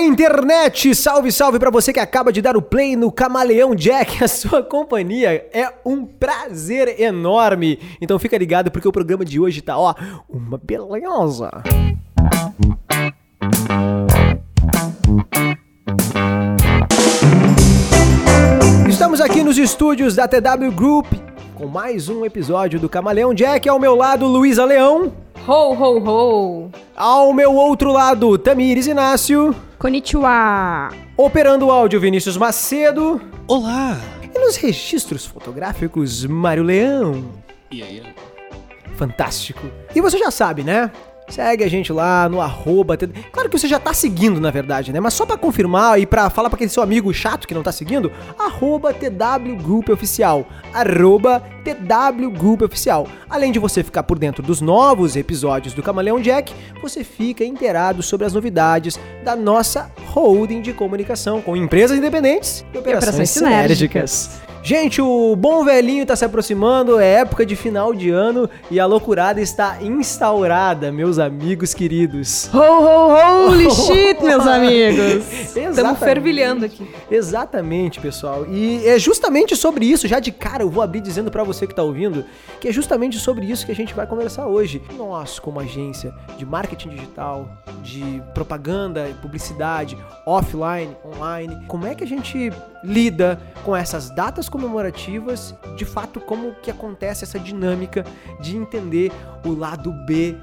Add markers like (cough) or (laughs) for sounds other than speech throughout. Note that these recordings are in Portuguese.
Internet! Salve, salve para você que acaba de dar o play no Camaleão Jack. (laughs) A sua companhia é um prazer enorme. Então fica ligado porque o programa de hoje tá, ó, uma beleza. Estamos aqui nos estúdios da TW Group com mais um episódio do Camaleão Jack. Ao meu lado, Luísa Leão. Ho, ho, ho! Ao meu outro lado, Tamires Inácio. Konnichiwa! Operando o áudio, Vinícius Macedo. Olá! E nos registros fotográficos, Mário Leão. E aí? Fantástico. E você já sabe, né? Segue a gente lá no arroba. Claro que você já tá seguindo, na verdade, né? Mas só pra confirmar e pra falar pra aquele seu amigo chato que não tá seguindo, arroba TW Group Oficial. Arroba TW Group Oficial. Além de você ficar por dentro dos novos episódios do Camaleão Jack, você fica inteirado sobre as novidades da nossa holding de comunicação com empresas independentes e operações, operações sinérgicas. sinérgicas. Gente, o bom velhinho tá se aproximando, é época de final de ano e a loucurada está instaurada, meus amigos queridos. Ho, ho, holy (laughs) shit, meus amigos! (laughs) Estamos fervilhando aqui. Exatamente, pessoal. E é justamente sobre isso, já de cara eu vou abrir dizendo pra você que tá ouvindo, que é justamente sobre isso que a gente vai conversar hoje. Nós, como agência de marketing digital, de propaganda e publicidade, offline, online, como é que a gente lida com essas datas comemorativas, de fato como que acontece essa dinâmica de entender o lado B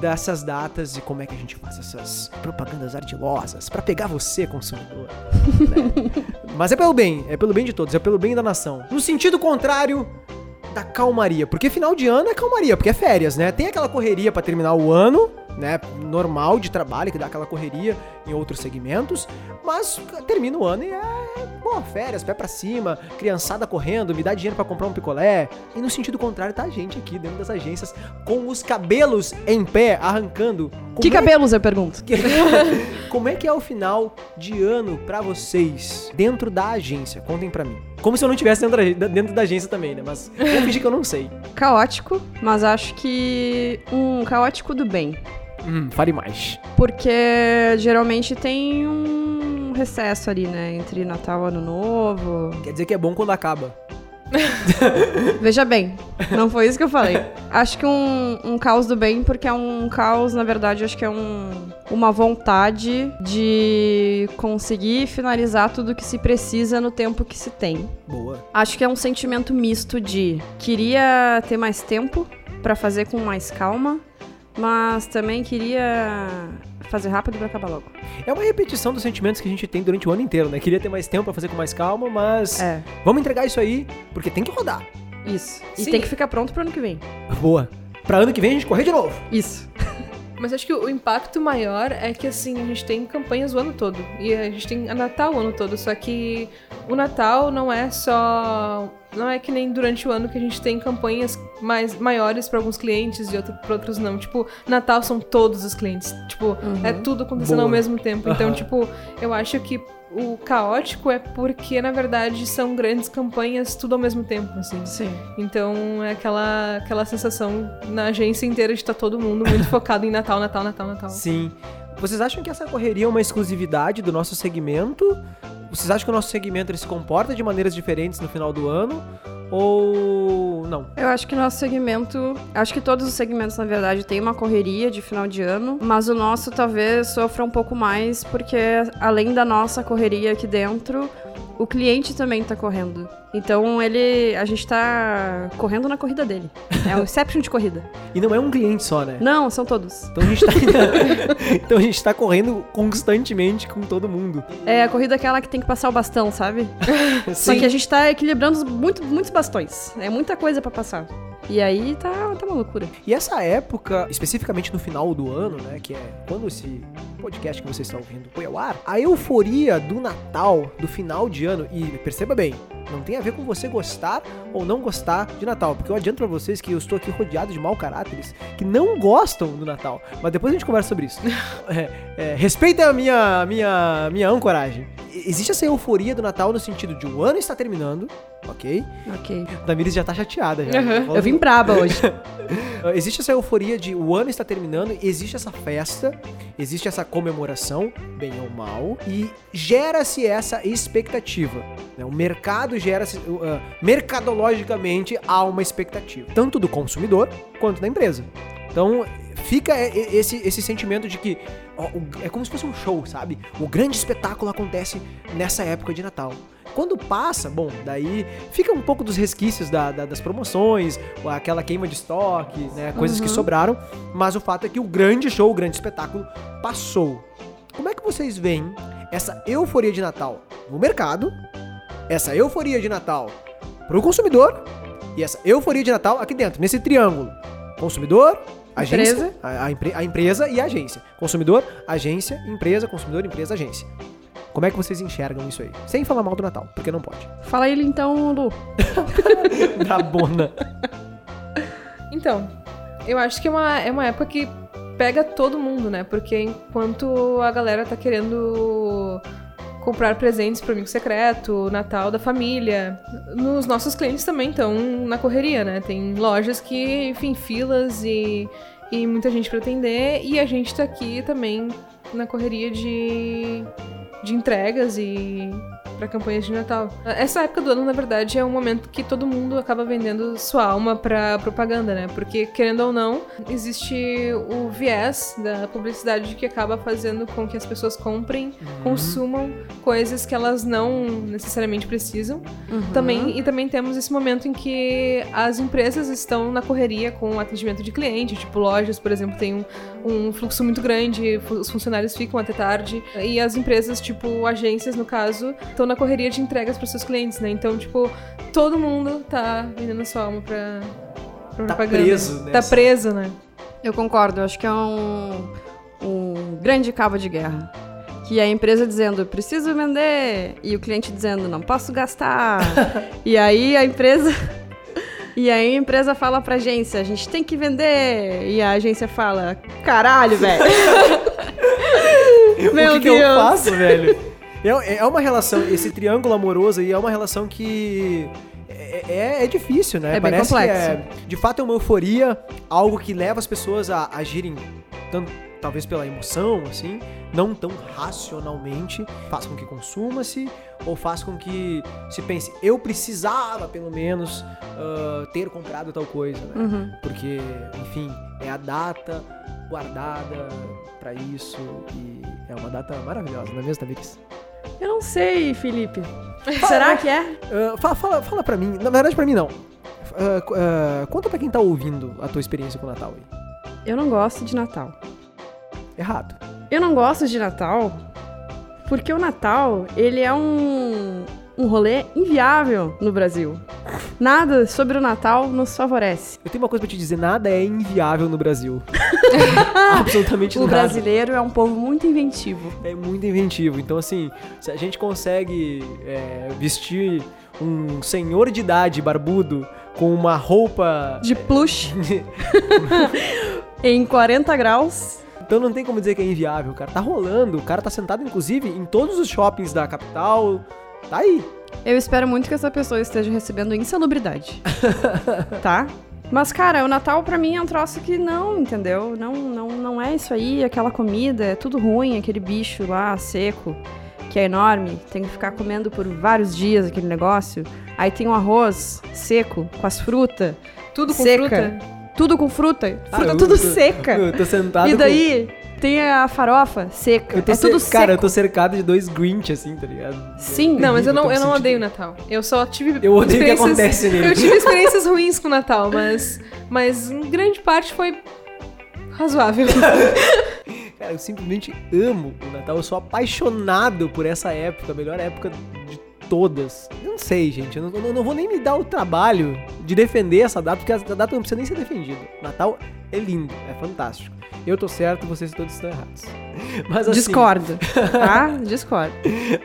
dessas datas e como é que a gente faz essas propagandas ardilosas pra pegar você, consumidor. né? (laughs) Mas é pelo bem, é pelo bem de todos, é pelo bem da nação. No sentido contrário da calmaria, porque final de ano é calmaria, porque é férias, né? Tem aquela correria pra terminar o ano, né, normal de trabalho, que dá aquela correria em outros segmentos, mas termina o ano e é, pô, férias, pé pra cima, criançada correndo, me dá dinheiro pra comprar um picolé. E no sentido contrário tá a gente aqui dentro das agências com os cabelos em pé, arrancando. Que Como é cabelos, eu pergunto? que- (laughs) Como é que é o final de ano pra vocês dentro da agência? Contem pra mim. Como se eu não tivesse dentro da, dentro da agência também, né? Mas eu fingir que eu não sei. Caótico, mas acho que um caótico do bem. Hum, fale mais. Porque geralmente tem um recesso ali, né? Entre Natal e Ano Novo. Quer dizer que é bom quando acaba. (laughs) Veja bem, não foi isso que eu falei. Acho que um, um caos do bem, porque é um caos, na verdade, acho que é um, uma vontade de conseguir finalizar tudo que se precisa no tempo que se tem. Boa. Acho que é um sentimento misto de queria ter mais tempo pra fazer com mais calma, mas também queria fazer rápido pra acabar logo. É uma repetição dos sentimentos que a gente tem durante o ano inteiro, né? Queria ter mais tempo pra fazer com mais calma, mas É, vamos entregar isso aí, porque tem que rodar. isso. E Sim. tem que ficar pronto pro ano que vem. Boa. Pra ano que vem a gente correr de novo. Isso. (laughs) Mas acho que o impacto maior é que, assim, a gente tem campanhas o ano todo. E a gente tem a Natal o ano todo. Só que o Natal não é só. Não é que nem durante o ano que a gente tem campanhas mais maiores para alguns clientes e outro, pra outros não. Tipo, Natal são todos os clientes. Tipo, é tudo acontecendo Boa. ao mesmo tempo. Então, Aham. tipo, eu acho que o caótico é porque, na verdade, são grandes campanhas tudo ao mesmo tempo, assim. Sim. Então é aquela, aquela sensação na agência inteira de estar todo mundo muito focado em Natal, Natal, Natal, Natal. Sim. Vocês acham que essa correria é uma exclusividade do nosso segmento? Vocês acham que o nosso segmento ele se comporta de maneiras diferentes no final do ano? Ou não? Eu acho que nosso segmento, acho que todos os segmentos na verdade têm uma correria de final de ano, mas o nosso talvez sofra um pouco mais porque além da nossa correria aqui dentro, o cliente também tá correndo. Então ele, a gente tá correndo na corrida dele. É um (laughs) Inception de corrida. E não é um cliente só, né? Não, são todos. Então a gente tá, (laughs) (laughs) então a gente tá correndo constantemente com todo mundo. É a corrida aquela que tem que passar o bastão, sabe? Só que a gente tá equilibrando muito, muitos bastões. É muita coisa pra passar. E aí tá, tá uma loucura. E essa época, especificamente no final do ano, né, que é quando esse podcast que você está ouvindo foi ao ar, a euforia do Natal, do final de ano, e perceba bem, não tem a ver com você gostar ou não gostar de Natal, porque eu adianto pra vocês que eu estou aqui rodeado de mau caráteres que não gostam do Natal, mas depois a gente conversa sobre isso. (laughs) É, é, respeita a minha, minha, minha ancoragem. Existe essa euforia do Natal no sentido de o ano está terminando, ok? Ok. Damiris já tá chateada já. Uhum. Eu vim braba hoje. Uh, (laughs) Existe essa euforia de o ano está terminando, existe essa festa, existe essa comemoração, bem ou mal, e gera-se essa expectativa. né? O mercado gera-se. uh, mercadologicamente há uma expectativa, tanto do consumidor quanto da empresa. Então fica esse, esse sentimento de que ó, o- é como se fosse um show, sabe? O grande espetáculo acontece nessa época de Natal. Quando passa, bom, daí fica um pouco dos resquícios da- da- das promoções, aquela queima de estoque, né? Coisas que sobraram. Mas o fato é que o grande show, o grande espetáculo passou. Como é que vocês veem essa euforia de Natal no mercado, essa euforia de Natal pro consumidor e essa euforia de Natal aqui dentro, nesse triângulo? Consumidor, agência, Empresa. A, a empre- a empresa e a agência. Consumidor, agência, empresa, consumidor, empresa, agência. Como é que vocês enxergam isso aí? Sem falar mal do Natal, porque não pode. Fala ele então, Lu. (laughs) Da bona. (laughs) Então, eu acho que é uma, é uma época que pega todo mundo, né? Porque enquanto a galera tá querendo comprar presentes pro amigo secreto, Natal da família, nos nossos clientes também estão na correria, né? Tem lojas que, enfim, filas e, e muita gente pra atender, e a gente tá aqui também na correria de, de entregas e para campanhas de Natal. Essa época do ano, na verdade, é um momento que todo mundo acaba vendendo sua alma pra propaganda, né? Porque, querendo ou não, existe o viés da publicidade que acaba fazendo com que as pessoas comprem, consumam coisas que elas não necessariamente precisam. Também, e também temos esse momento em que as empresas estão na correria com o atendimento de cliente, tipo lojas, por exemplo, tem um, um fluxo muito grande, os funcionários ficam até tarde, e as empresas, tipo agências no caso, estão na correria de entregas para seus clientes, né? Então, tipo, todo mundo tá vendendo sua alma pra, pra Tá propaganda. preso Tá nessa. preso, né? Eu concordo, eu acho que é um, um grande cabo de guerra. Que é a empresa dizendo, preciso vender, e o cliente dizendo, não posso gastar. (laughs) e aí a empresa. E aí a empresa fala pra agência, a gente tem que vender. E a agência fala, caralho, velho. Meu (laughs) o que, que eu Deus. faço, velho? É, é uma relação, esse triângulo amoroso aí é uma relação que é, é- é difícil, né? É bem Parece complexo. que é, de fato é uma euforia, algo que leva as pessoas a agirem tanto, talvez pela emoção, assim, não tão racionalmente, faz com que consuma-se ou faz com que se pense, eu precisava pelo menos ah, ter comprado tal coisa, né? Uhum. Porque, enfim, é a data guardada pra isso e é uma data maravilhosa, não é mesmo, Tamires? Eu não sei, Felipe. Será que é? Ah, fala, fala, fala pra mim, na verdade pra mim não. Co- ah, conta pra quem tá ouvindo a tua experiência com o Natal aí. Eu não gosto de Natal. Errado. Eu não gosto de Natal porque o Natal, ele é um, um rolê inviável no Brasil. Nada sobre o Natal nos favorece. Eu tenho uma coisa pra te dizer, nada é inviável no Brasil. (laughs) Absolutamente O nada. brasileiro é um povo muito inventivo. É muito inventivo. Então, assim, se a gente consegue é, vestir um senhor de idade barbudo com uma roupa. De plush (laughs) (laughs) em 40 graus. Então não tem como dizer que é inviável, cara. Tá rolando. O cara tá sentado, inclusive, em todos os shoppings da capital. Tá aí. Eu espero muito que essa pessoa esteja recebendo insalubridade. (laughs) tá? Mas, cara, o Natal pra mim é um troço que não, entendeu? Não, não, não é isso aí, aquela comida, é tudo ruim, aquele bicho lá seco, que é enorme, tem que ficar comendo por vários dias aquele negócio. Aí tem um arroz seco, com as frutas, Tudo com Seca. fruta. Tudo com fruta, Ah, fruta eu tudo tô- seca. Eu tô sentado E com- daí tem a farofa seca, Eu tô é tudo seco. Cara, eu tô cercado de dois Grinch, assim, tá ligado? Sim. Não, mas eu não, eu não sentindo- odeio o Natal. Eu só tive. Eu odeio o que acontece nele. Eu tive experiências ruins com o Natal, mas. Mas em grande parte foi razoável. (laughs) Cara, eu simplesmente amo o Natal. Eu sou apaixonado por essa época, a melhor época de todas. Eu não sei, gente. Eu não, eu não vou nem me dar o trabalho de defender essa data, porque essa data não precisa nem ser defendida. Natal é lindo, é fantástico. Eu tô certo, vocês todos estão errados. (laughs) Mas assim, Discordo, (laughs) tá? Discordo.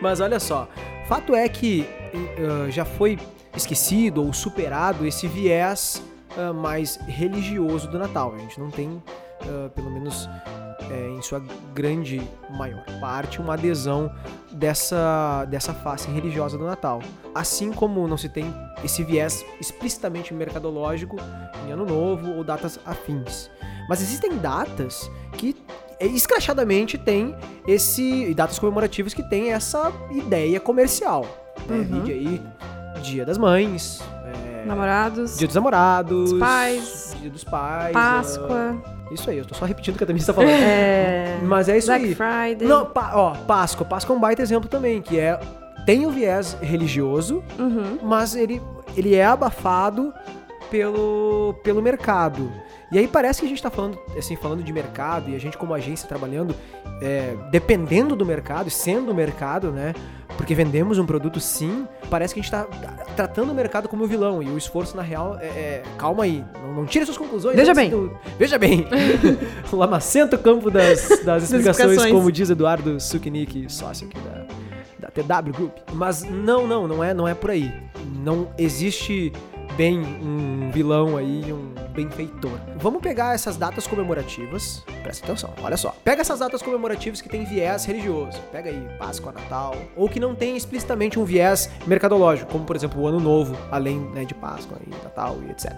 Mas olha só, fato é que eh, já foi esquecido ou superado esse viés ah, mais religioso do Natal. A gente não tem, ah, pelo menos é, em sua grande maior parte, uma adesão dessa, dessa face religiosa do Natal. Assim como não se tem esse viés explicitamente mercadológico em Ano Novo ou datas afins. Mas existem datas que é, escrachadamente tem esse. datas comemorativas que tem essa ideia comercial. Né? Uhum. Vide aí Dia das Mães, Namorados, Dia dos Namorados, Dos pais, Dia dos Pais, Páscoa, ah, isso aí, eu tô só repetindo o que a Tamires tá falando. é, Mas é isso Black aí. Friday. Não, ó, Páscoa. Páscoa é um baita exemplo também, que é. Tem o viés religioso, Uhum. mas ele, ele é abafado pelo, pelo mercado. E aí parece que a gente tá falando, assim, falando de mercado, e a gente como agência trabalhando, é, dependendo do mercado, sendo o mercado, né? Porque vendemos um produto sim, parece que a gente tá tratando o mercado como vilão. E o esforço, na real, é. é- calma aí, não, não tire suas conclusões. Veja bem. do- veja bem. (laughs) o lamacento campo das, das explicações, explicações. como diz Eduardo Suknik, sócio aqui da, da TW Group. Mas não, não, não é, não é por aí. Não existe bem um vilão aí, um benfeitor. Vamos pegar essas datas comemorativas. Presta atenção, olha só. Pega essas datas comemorativas que tem viés religioso. Pega aí Páscoa, Natal. Ou que não tem explicitamente um viés mercadológico, como por exemplo o Ano Novo, além né, de Páscoa e Natal e etc.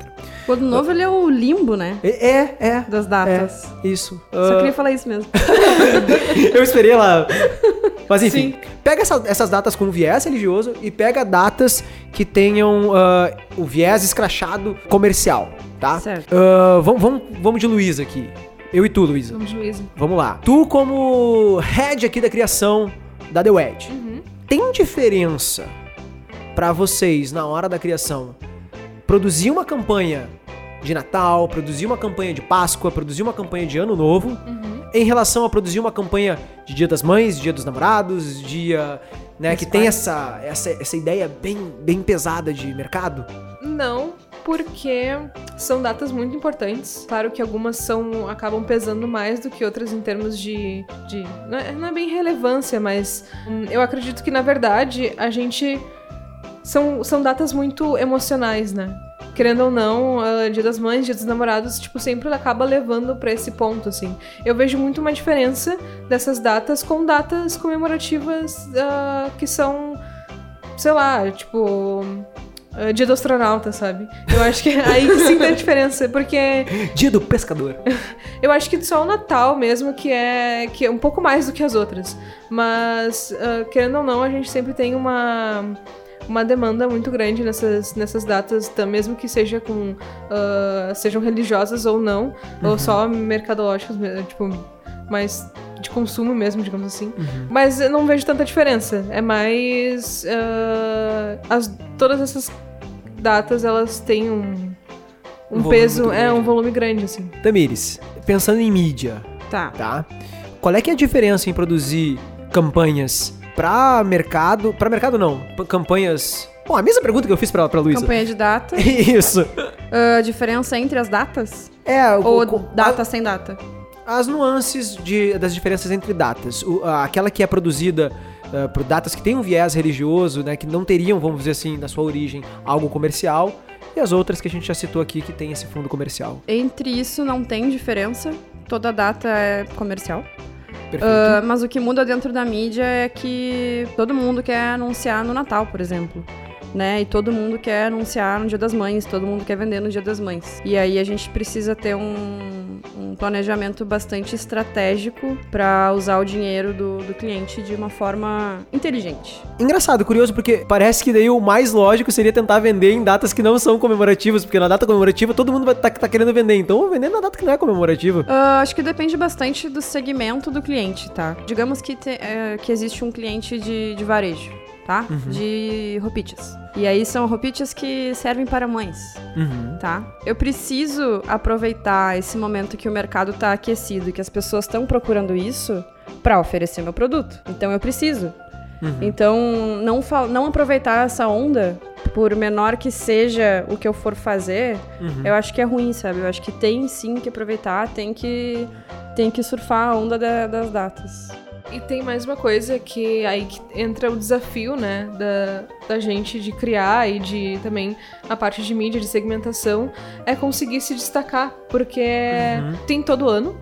O ano novo ele é o limbo, né? É, é. é Das datas. isso. Só Ah, queria falar isso mesmo. (laughs) eu esperei ela. Mas enfim, Sim. pega essa- essas datas com viés religioso e pega datas que tenham ah, o viés escrachado comercial, tá? Certo. Ah, vamos, vamos, vamos de Luísa aqui. Eu e tu, Luísa. Vamos, Luísa. Vamos lá. Tu, como head aqui da criação da The Wedge, Uhum. tem diferença pra vocês na hora da criação produzir uma campanha de Natal, produzir uma campanha de Páscoa, produzir uma campanha de Ano Novo, Uhum. Em relação a produzir uma campanha de Dia das Mães, Dia dos Namorados, dia, né, que tem essa, essa essa ideia bem bem pesada de mercado? Não, porque são datas muito importantes. Claro que algumas são acabam pesando mais do que outras em termos de. de não, é, não é bem relevância, mas hum, eu acredito que, na verdade, a gente. São, são datas muito emocionais, né? Querendo ou não, ah, Dia das Mães, Dia dos Namorados, tipo, sempre acaba levando pra esse ponto, assim. Eu vejo muito uma diferença dessas datas com datas comemorativas ah, que são, sei lá, tipo, ah, Dia do astronauta, sabe? Eu acho que aí que sim tem a diferença, porque (laughs) Dia do pescador. (laughs) eu acho que só o Natal mesmo que é que é um pouco mais do que as outras. Mas, querendo ou não, a gente sempre tem uma, uma demanda muito grande nessas, nessas datas, tá, mesmo que seja com. ah, sejam religiosas ou não, ou só mercadológicas, me- tipo, mais de consumo mesmo, digamos assim. Mas eu não vejo tanta diferença. É mais. ah, as, todas essas datas elas têm um. Um Um, peso, é um volume grande, assim. Tamires, pensando em mídia, Tá. tá? Qual é que é a diferença em produzir campanhas pra mercado, Pra mercado não, campanhas Bom, a mesma pergunta que eu fiz pra, pra Luísa. Campanha de data. (laughs) Isso. Ah, diferença entre as datas? É, o- Ou o- data sem data? as nuances de- das diferenças entre datas. O- a- aquela que é produzida ah, por datas que tem um viés religioso, né, que não teriam, vamos dizer assim, na sua origem, algo comercial, e as outras que a gente já citou aqui que tem esse fundo comercial. Entre isso não tem diferença. Toda data é comercial. Ah, mas o que muda dentro da mídia é que todo mundo quer anunciar no Natal, por exemplo. Né? E todo mundo quer anunciar no Dia das Mães, todo mundo quer vender no Dia das Mães. E aí a gente precisa ter um, um planejamento bastante estratégico para usar o dinheiro do, do cliente de uma forma inteligente. Engraçado, curioso, porque parece que daí o mais lógico seria tentar vender em datas que não são comemorativas, porque na data comemorativa todo mundo vai tá, tá querendo vender, então vender na data que não é comemorativa. Ah, acho que depende bastante do segmento do cliente, tá? Digamos que, te- eh, que existe um cliente de, de varejo, tá? De roupitas. E aí são roupitas que servem para mães, Uhum. tá? Eu preciso aproveitar esse momento que o mercado tá aquecido e que as pessoas estão procurando isso para oferecer meu produto. Então eu preciso. Então, não, não aproveitar essa onda, por menor que seja o que eu for fazer, eu acho que é ruim, sabe? Eu acho que tem sim que aproveitar, tem que, tem que surfar a onda da- das datas. E tem mais uma coisa que aí que entra o desafio, né, da, da gente de criar e de também a parte de mídia, de segmentação, é conseguir se destacar, porque tem todo ano,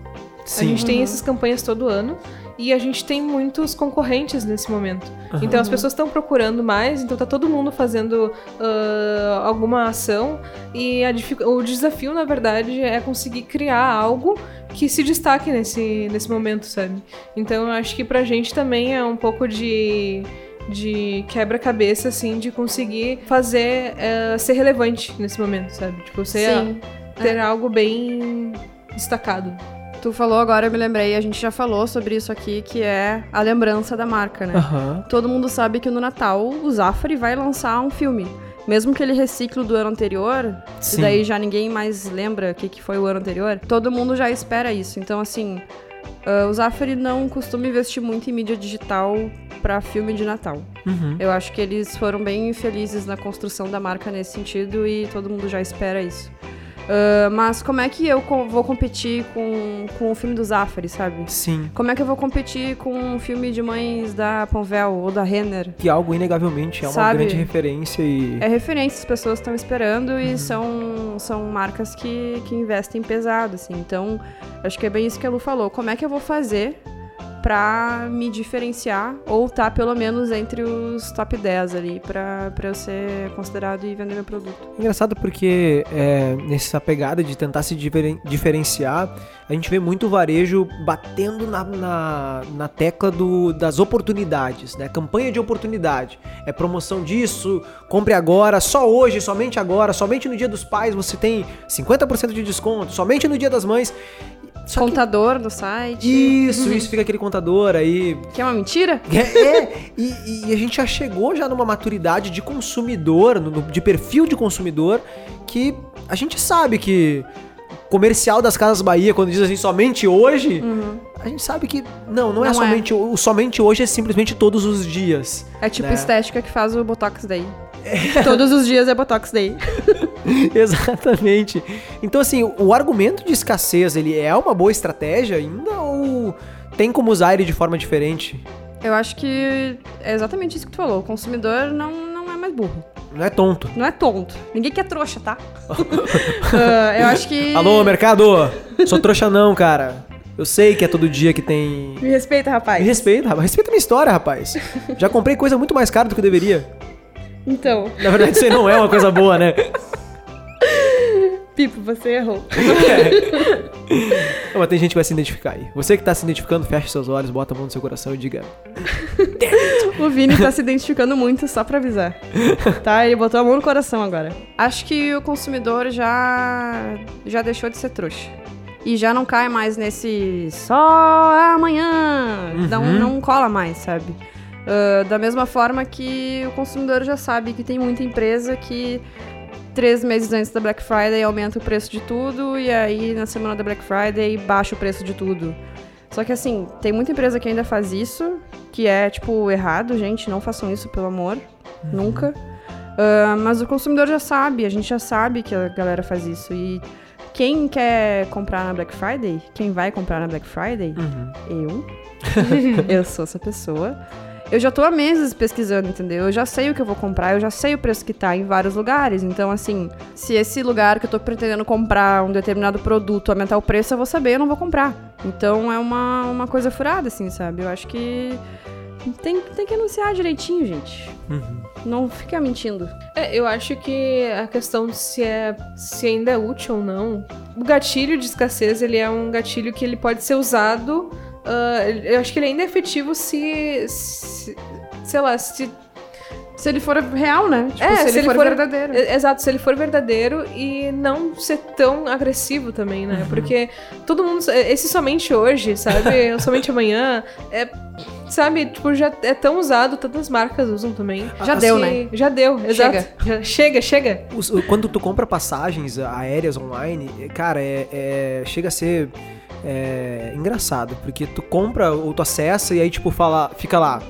A gente tem essas campanhas todo ano e a gente tem muitos concorrentes nesse momento. Então as pessoas estão procurando mais, então tá todo mundo fazendo ah, alguma ação e o desafio, na verdade, é conseguir criar algo que se destaque nesse, nesse momento, sabe? Então eu acho que pra gente também é um pouco de de quebra-cabeça, assim, de conseguir fazer eh, ser relevante nesse momento, sabe? Tipo, ser, Sim. ter algo bem destacado. Tu falou agora, eu me lembrei, a gente já falou sobre isso aqui, que é a lembrança da marca, né? Aham. Todo mundo sabe que no Natal o Zafari vai lançar um filme. Mesmo que ele recicle do ano anterior, Sim. e daí já ninguém mais lembra o que, que foi o ano anterior, todo mundo já espera isso. Então, assim, ah, o Zafari não costuma investir muito em mídia digital pra filme de Natal. Uhum. Eu acho que eles foram bem felizes na construção da marca nesse sentido e todo mundo já espera isso. Ah, mas como é que eu co- vou competir com, com o filme do Zafari, sabe? Sim. Como é que eu vou competir com um filme de mães da Panvel ou da Renner? Que algo, inegavelmente, é uma Sabe? grande referência e... É referência, as pessoas estão esperando e Uhum. são, são marcas que, que investem pesado, assim. Então, acho que é bem isso que a Lu falou. Como é que eu vou fazer pra me diferenciar ou tá pelo menos entre os top 10 ali pra eu ser considerado e vender meu produto? Engraçado porque é, nessa pegada de tentar se diferen- diferenciar, a gente vê muito varejo batendo na, na, na tecla do, das oportunidades, né? Campanha de oportunidade. É promoção disso, compre agora, só hoje, somente agora, somente no dia dos pais você tem 50% de desconto, somente no dia das mães. Só que- Contador do site. Isso, isso fica aquele contador aí, Que é uma mentira? é, é, e, e a gente já chegou já numa maturidade de consumidor, de perfil de consumidor, que a gente sabe que comercial das Casas Bahia, quando diz assim, somente hoje, a gente sabe que não, não, é Não é. somente o o somente hoje, é simplesmente todos os dias. É tipo Né? estética que faz o Botox Day. (laughs) Todos os dias é Botox Day. (laughs) Exatamente. Então assim, o, o argumento de escassez, ele é uma boa estratégia ainda ou tem como usar ele de forma diferente? Eu acho que é exatamente isso que tu falou. O consumidor não, não é mais burro. Não é tonto. Não é tonto. Ninguém quer trouxa, tá? (laughs) Ah, eu acho que. Alô, mercado! Sou trouxa não, cara. Eu sei que é todo dia que tem. Me respeita, Me rapaz. respeita, rapaz. Respeita a minha história, rapaz. Já comprei coisa muito mais cara do que eu deveria. Então, Na verdade, isso aí não é uma coisa boa, né? Pipo, você errou. (laughs) Não, Mas tem gente que vai se identificar aí. Você que tá se identificando, feche seus olhos, bota a mão no seu coração e diga. (laughs) O Vini tá se identificando muito, só pra avisar. Tá? Ele botou a mão no coração agora. Acho que o consumidor já, já deixou de ser trouxa. E já não cai mais nesse só amanhã. Não, Uhum. não cola mais, sabe? Ah, da mesma forma que o consumidor já sabe que tem muita empresa que três meses antes da Black Friday aumenta o preço de tudo e aí na semana da Black Friday baixa o preço de tudo. Só que assim, tem muita empresa que ainda faz isso, que é, tipo, errado, gente. Não façam isso, pelo amor. Nunca. Ah, mas o consumidor já sabe, a gente já sabe que a galera faz isso. E quem quer comprar na Black Friday, quem vai comprar na Black Friday, eu. (laughs) eu sou essa pessoa. Eu já tô há meses pesquisando, entendeu? Eu já sei o que eu vou comprar, eu já sei o preço que tá em vários lugares. Então, assim, se esse lugar que eu tô pretendendo comprar um determinado produto aumentar o preço, eu vou saber, eu não vou comprar. Então é uma, uma coisa furada, assim, sabe? Eu acho que tem, tem que anunciar direitinho, gente. Uhum. Não fica mentindo. É, eu acho que a questão de se, é, se ainda é útil ou não, o gatilho de escassez, ele é um gatilho que ele pode ser usado, ah, eu acho que ele ainda é efetivo se, se- sei lá, se Se ele for real, né? Tipo, É, se, ele, for, verdadeiro. E- Exato, se ele for verdadeiro e não ser tão agressivo também, né? Porque todo mundo. Esse somente hoje, sabe? (laughs) Somente amanhã. É. Sabe, tipo, já é tão usado, tantas marcas usam também. Já Assim, deu, né? Já deu, exato. Já- chega, chega. Os- Quando tu compra passagens aéreas online, é, cara, é, é- chega a ser é, engraçado, porque tu compra ou tu acessa e aí, tipo, fala, fica lá,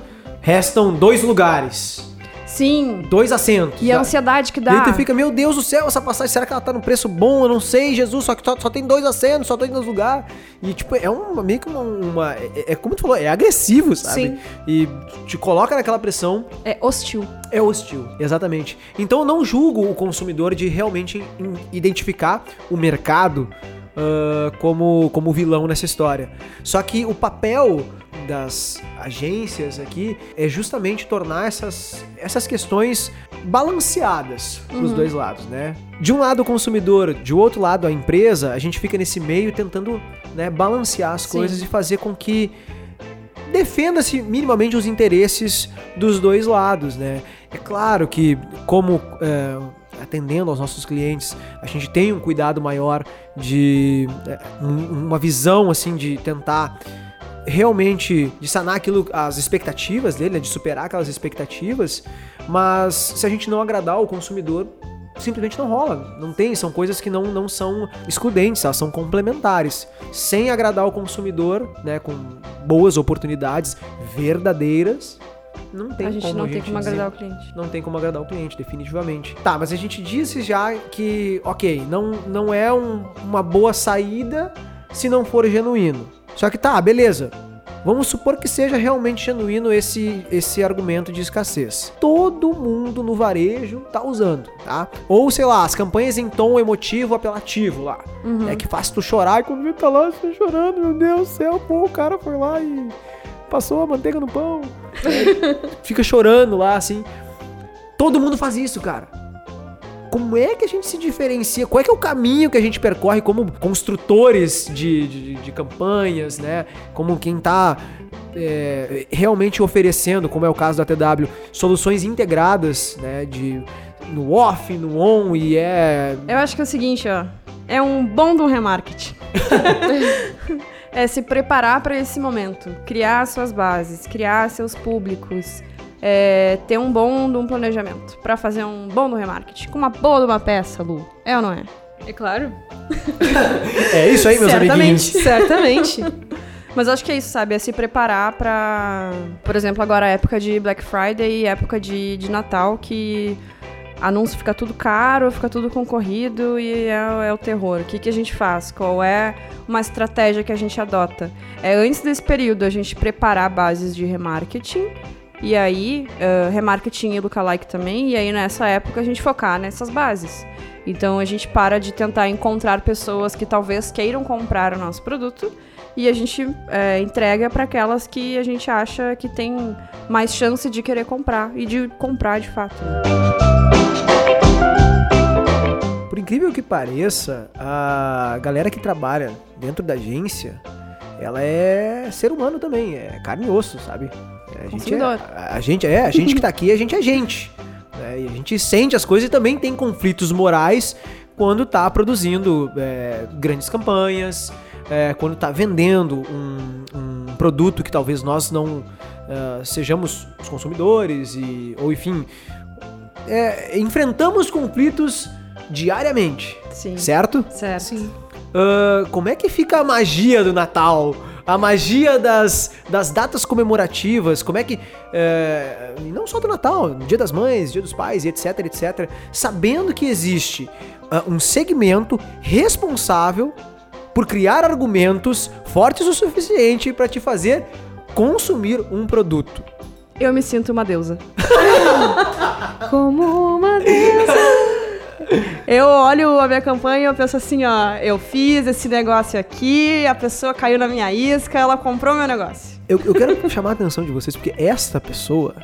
restam dois lugares, Sim. dois assentos. E a ansiedade que E dá. aí tu fica, meu Deus do céu, essa passagem, será que ela tá no preço bom? Eu não sei, Jesus, só que só, só tem dois assentos, só tem dois lugares. E, tipo, é uma, meio que uma... uma- é, é como tu falou, é agressivo, sabe? Sim. E te coloca naquela pressão É hostil. é hostil, exatamente. Então eu não julgo o consumidor de realmente identificar o mercado ah, como, como vilão nessa história. Só que o papel das agências aqui é justamente tornar essas, essas questões balanceadas pros dois lados, né? De um lado o consumidor, de outro lado a empresa, a gente fica nesse meio tentando né, balancear as Sim. coisas e fazer com que defenda-se minimamente os interesses dos dois lados, né? É claro que, como é, atendendo aos nossos clientes, a gente tem um cuidado maior de é, um- uma visão assim de tentar realmente de sanar aquilo, as expectativas dele, né, de superar aquelas expectativas, mas se a gente não agradar o consumidor, simplesmente não rola. Não tem, são coisas que não, não são excludentes, elas são complementares. Sem agradar o consumidor, né, com boas oportunidades verdadeiras, não tem a gente como não a tem gente como dizer- agradar o cliente. não tem como agradar o cliente, definitivamente. Tá, mas a gente disse já que, ok, não, não é um- uma boa saída se não for genuíno. Só que tá, beleza. Vamos supor que seja realmente genuíno esse, esse argumento de escassez. Todo mundo no varejo tá usando, tá? Ou, sei lá, as campanhas em tom emotivo apelativo lá. É que faz tu chorar e quando vê tá lá, você chorando, meu Deus do céu, pô, o cara foi lá e passou a manteiga no pão. (laughs) Fica chorando lá, assim. Todo mundo faz isso, cara. Como é que a gente se diferencia? Qual é que é o caminho que a gente percorre como construtores de, de, de campanhas, né? Como quem tá é, realmente oferecendo, como é o caso da TW, soluções integradas, né? De, no off, no on, e é Eu acho que é o seguinte, ó. É um bom do remarketing. (laughs) (laughs) é se preparar para esse momento. Criar suas bases, criar seus públicos. É, ter um bom de um planejamento para fazer um bom do remarketing. Com uma boa de uma peça, Lu. É ou não é? É claro. (laughs) É isso aí, meus Certamente. amiguinhos. (laughs) Certamente. (laughs) Mas eu acho que é isso, sabe? É se preparar pra. Por exemplo, agora a época de Black Friday e época de, de Natal, que anúncio fica tudo caro, fica tudo concorrido e é, é o terror. O que, que a gente faz? Qual é uma estratégia que a gente adota? É antes desse período a gente preparar bases de remarketing. E aí, eh, remarketing e lookalike também, e aí nessa época a gente focar nessas bases. Então a gente para de tentar encontrar pessoas que talvez queiram comprar o nosso produto e a gente é, entrega para aquelas que a gente acha que tem mais chance de querer comprar e de comprar de fato. Por incrível que pareça, a galera que trabalha dentro da agência, ela é ser humano também, é carne e osso, sabe? A gente é, a, gente é, a gente que tá aqui, a gente é gente. né? E a gente sente as coisas e também tem conflitos morais quando tá produzindo é, grandes campanhas, é, quando tá vendendo um, um produto que talvez nós não ah, sejamos os consumidores e ou enfim é, enfrentamos conflitos diariamente, Sim. certo? Certo. Sim. Ah, como é que fica a magia do Natal? A magia das, das datas comemorativas? Como é que. é, não só do Natal, Dia das Mães, Dia dos Pais, etc, etc. Sabendo que existe ah, um segmento responsável por criar argumentos fortes o suficiente para te fazer consumir um produto. Eu me sinto uma deusa. (laughs) Como uma deusa. Eu olho a minha campanha e eu penso assim, ó, eu fiz esse negócio aqui, a pessoa caiu na minha isca, ela comprou meu negócio. Eu, eu quero (laughs) chamar a atenção de vocês porque esta pessoa,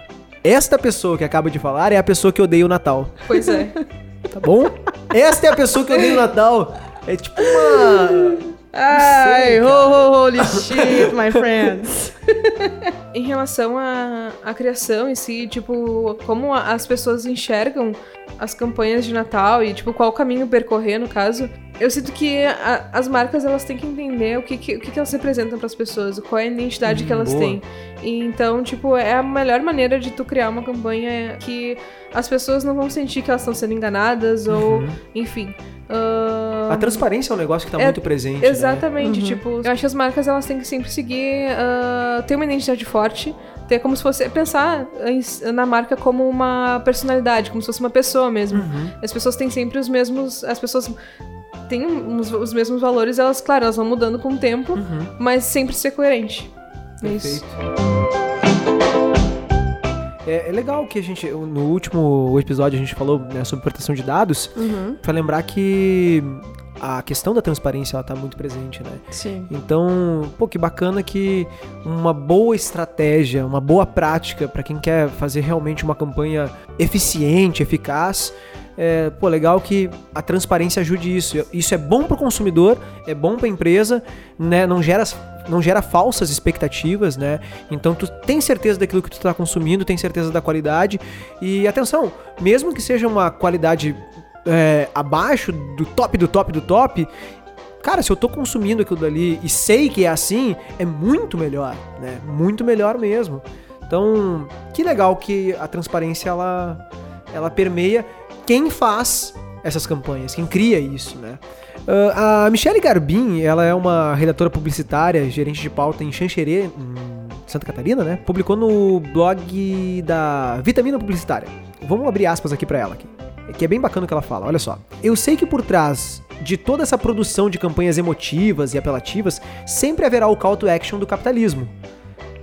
esta pessoa que acaba de falar é a pessoa que odeia o Natal. Pois é. (laughs) Tá bom? Esta é a pessoa que odeia o Natal. É tipo uma. Ai, cara. ho, ho, holy shit, my friends. (laughs) (laughs) Em relação à, criação em si, tipo, como a- as pessoas enxergam as campanhas de Natal e, tipo, qual caminho percorrer, no caso, eu sinto que a- as marcas, elas têm que entender o que, que, o que, que elas representam para as pessoas, qual é a identidade que Hum, elas boa. têm. E, então, tipo, é a melhor maneira de tu criar uma campanha que as pessoas não vão sentir que elas estão sendo enganadas ou, enfim... ah, A transparência é um negócio que tá É, muito presente. né? Exatamente, tipo, eu acho que as marcas elas têm que sempre seguir, ter uma identidade forte, ter como se fosse pensar na marca como uma personalidade, como se fosse uma pessoa mesmo. Uhum. As pessoas têm sempre os mesmos, as pessoas têm uns- os mesmos valores, elas, claro, elas vão mudando com o tempo, Uhum. mas sempre ser coerente. É Perfeito. isso. É, é legal que a gente, no último episódio, a gente falou né, sobre proteção de dados. Uhum. Pra lembrar que a questão da transparência ela tá muito presente, né? Sim. Então, pô, que bacana que uma boa estratégia, uma boa prática para quem quer fazer realmente uma campanha eficiente, eficaz, é, pô, legal que a transparência ajude isso. Isso é bom para o consumidor, é bom para a empresa, né? Não gera não gera falsas expectativas, né? Então tu tem certeza daquilo que tu está consumindo, tem certeza da qualidade e atenção, mesmo que seja uma qualidade é, abaixo do top do top do top, cara, se eu tô consumindo aquilo dali e sei que é assim, é muito melhor, né? Muito melhor mesmo. Então, que legal que a transparência ela, ela permeia quem faz essas campanhas, quem cria isso, né? Uh, a Michelle Garbin, ela é uma redatora publicitária, gerente de pauta em Xanxerê, em Santa Catarina, né? Publicou no blog da Vitamina Publicitária. Vamos abrir aspas aqui para ela aqui. Que é bem bacana o que ela fala. Olha só. Eu sei que por trás de toda essa produção de campanhas emotivas e apelativas, sempre haverá o call to action do capitalismo.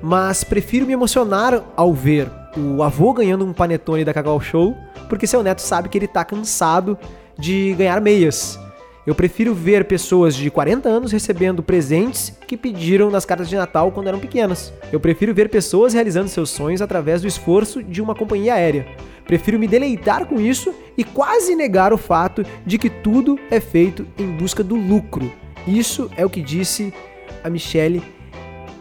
Mas prefiro me emocionar ao ver o avô ganhando um panetone da Cacau Show, porque seu neto sabe que ele tá cansado de ganhar meias. Eu prefiro ver pessoas de 40 anos recebendo presentes que pediram nas cartas de Natal quando eram pequenas. Eu prefiro ver pessoas realizando seus sonhos através do esforço de uma companhia aérea. Prefiro me deleitar com isso e quase negar o fato de que tudo é feito em busca do lucro. Isso é o que disse a Michelle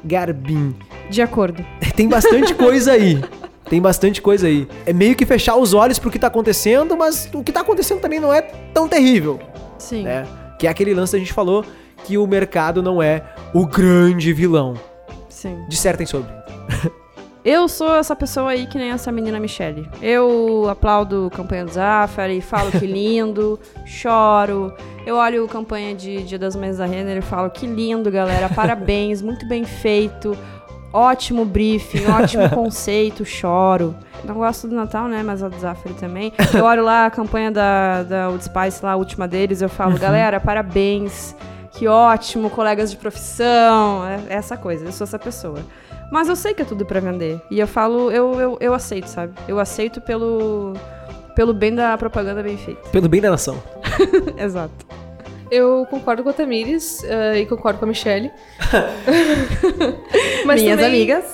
Garbin. De acordo. (laughs) Tem bastante coisa aí. Tem bastante coisa aí. É meio que fechar os olhos pro que tá acontecendo, mas o que tá acontecendo também não é tão terrível. Sim. Né? Que é aquele lance que a gente falou que o mercado não é o grande vilão. Sim. Dissertem sobre. Eu sou essa pessoa aí que nem essa menina Michelle. Eu aplaudo campanha do Zafari, falo que (laughs) lindo, choro. Eu olho campanha de Dia das Mães da Renner e falo que lindo, galera, parabéns, muito bem feito. Ótimo briefing, ótimo (laughs) conceito, choro. Não gosto do Natal, né? Mas a Zafari também. Eu olho lá a campanha da, da Old Spice, lá, a última deles, eu falo, galera, parabéns. Que ótimo, colegas de profissão. É essa coisa, eu sou essa pessoa. Mas eu sei que é tudo pra vender. E eu falo, eu, eu, eu aceito, sabe? Eu aceito pelo, pelo bem da propaganda bem feita. Pelo bem da nação. (laughs) Exato. Eu concordo com a Tamires uh, e concordo com a Michelle. (laughs) Minhas também- amigas.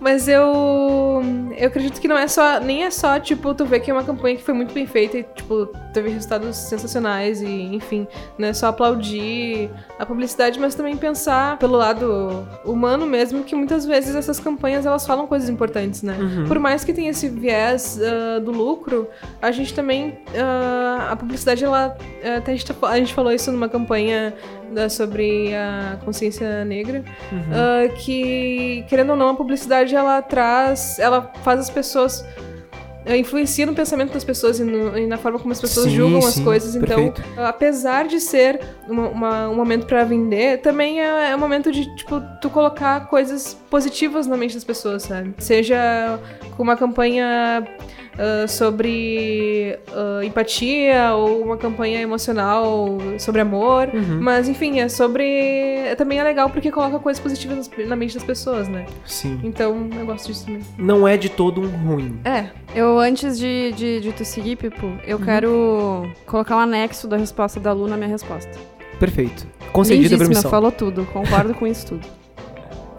Mas eu. Eu acredito que não é só. Nem é só, tipo, tu ver que é uma campanha que foi muito bem feita e, tipo, teve resultados sensacionais e, enfim, não é só aplaudir a publicidade, mas também pensar pelo lado humano mesmo, que muitas vezes essas campanhas elas falam coisas importantes, né? Por mais que tenha esse viés ah, do lucro, a gente também. ah, a publicidade, ela. Até a gente, tá- a gente falou isso numa campanha da- sobre a consciência negra, ah, que, querendo ou não, a publicidade ela traz, ela faz as pessoas. ah, influencia no pensamento das pessoas e, no- e na forma como as pessoas Sim, julgam as sim, coisas. Então, perfeito. apesar de ser uma- uma- um momento pra vender, também é, é um momento de, tipo, tu colocar coisas positivas na mente das pessoas, sabe? Seja com uma campanha ah, sobre ah, empatia ou uma campanha emocional sobre amor. Uhum. Mas, enfim, é sobre. é- Também é legal porque coloca coisas positivas na mente das pessoas, né? Sim. Então, eu gosto disso também. Não é de todo um ruim. É, Eu, antes de, de, de tu seguir, Pipo, eu quero colocar um anexo da resposta da Lu na minha resposta. Perfeito. Concedida a permissão. falou tudo. Concordo com isso tudo. (laughs)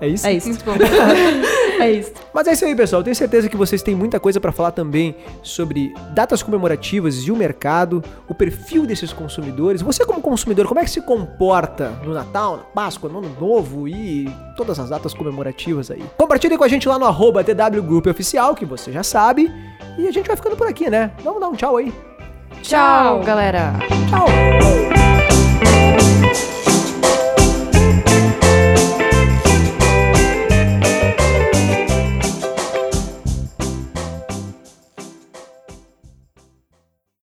É isso? É isso. muito bom. (laughs) É isso. Mas é isso aí, pessoal. Tenho certeza que vocês têm muita coisa pra falar também sobre datas comemorativas e o mercado, o perfil desses consumidores. Você, como consumidor, como é que se comporta no Natal, na Páscoa, no Ano Novo e todas as datas comemorativas aí? Compartilhe com a gente lá no arroba TW Group Oficial, que você já sabe. E a gente vai ficando por aqui, né? Vamos dar um tchau aí. Tchau, galera. Tchau!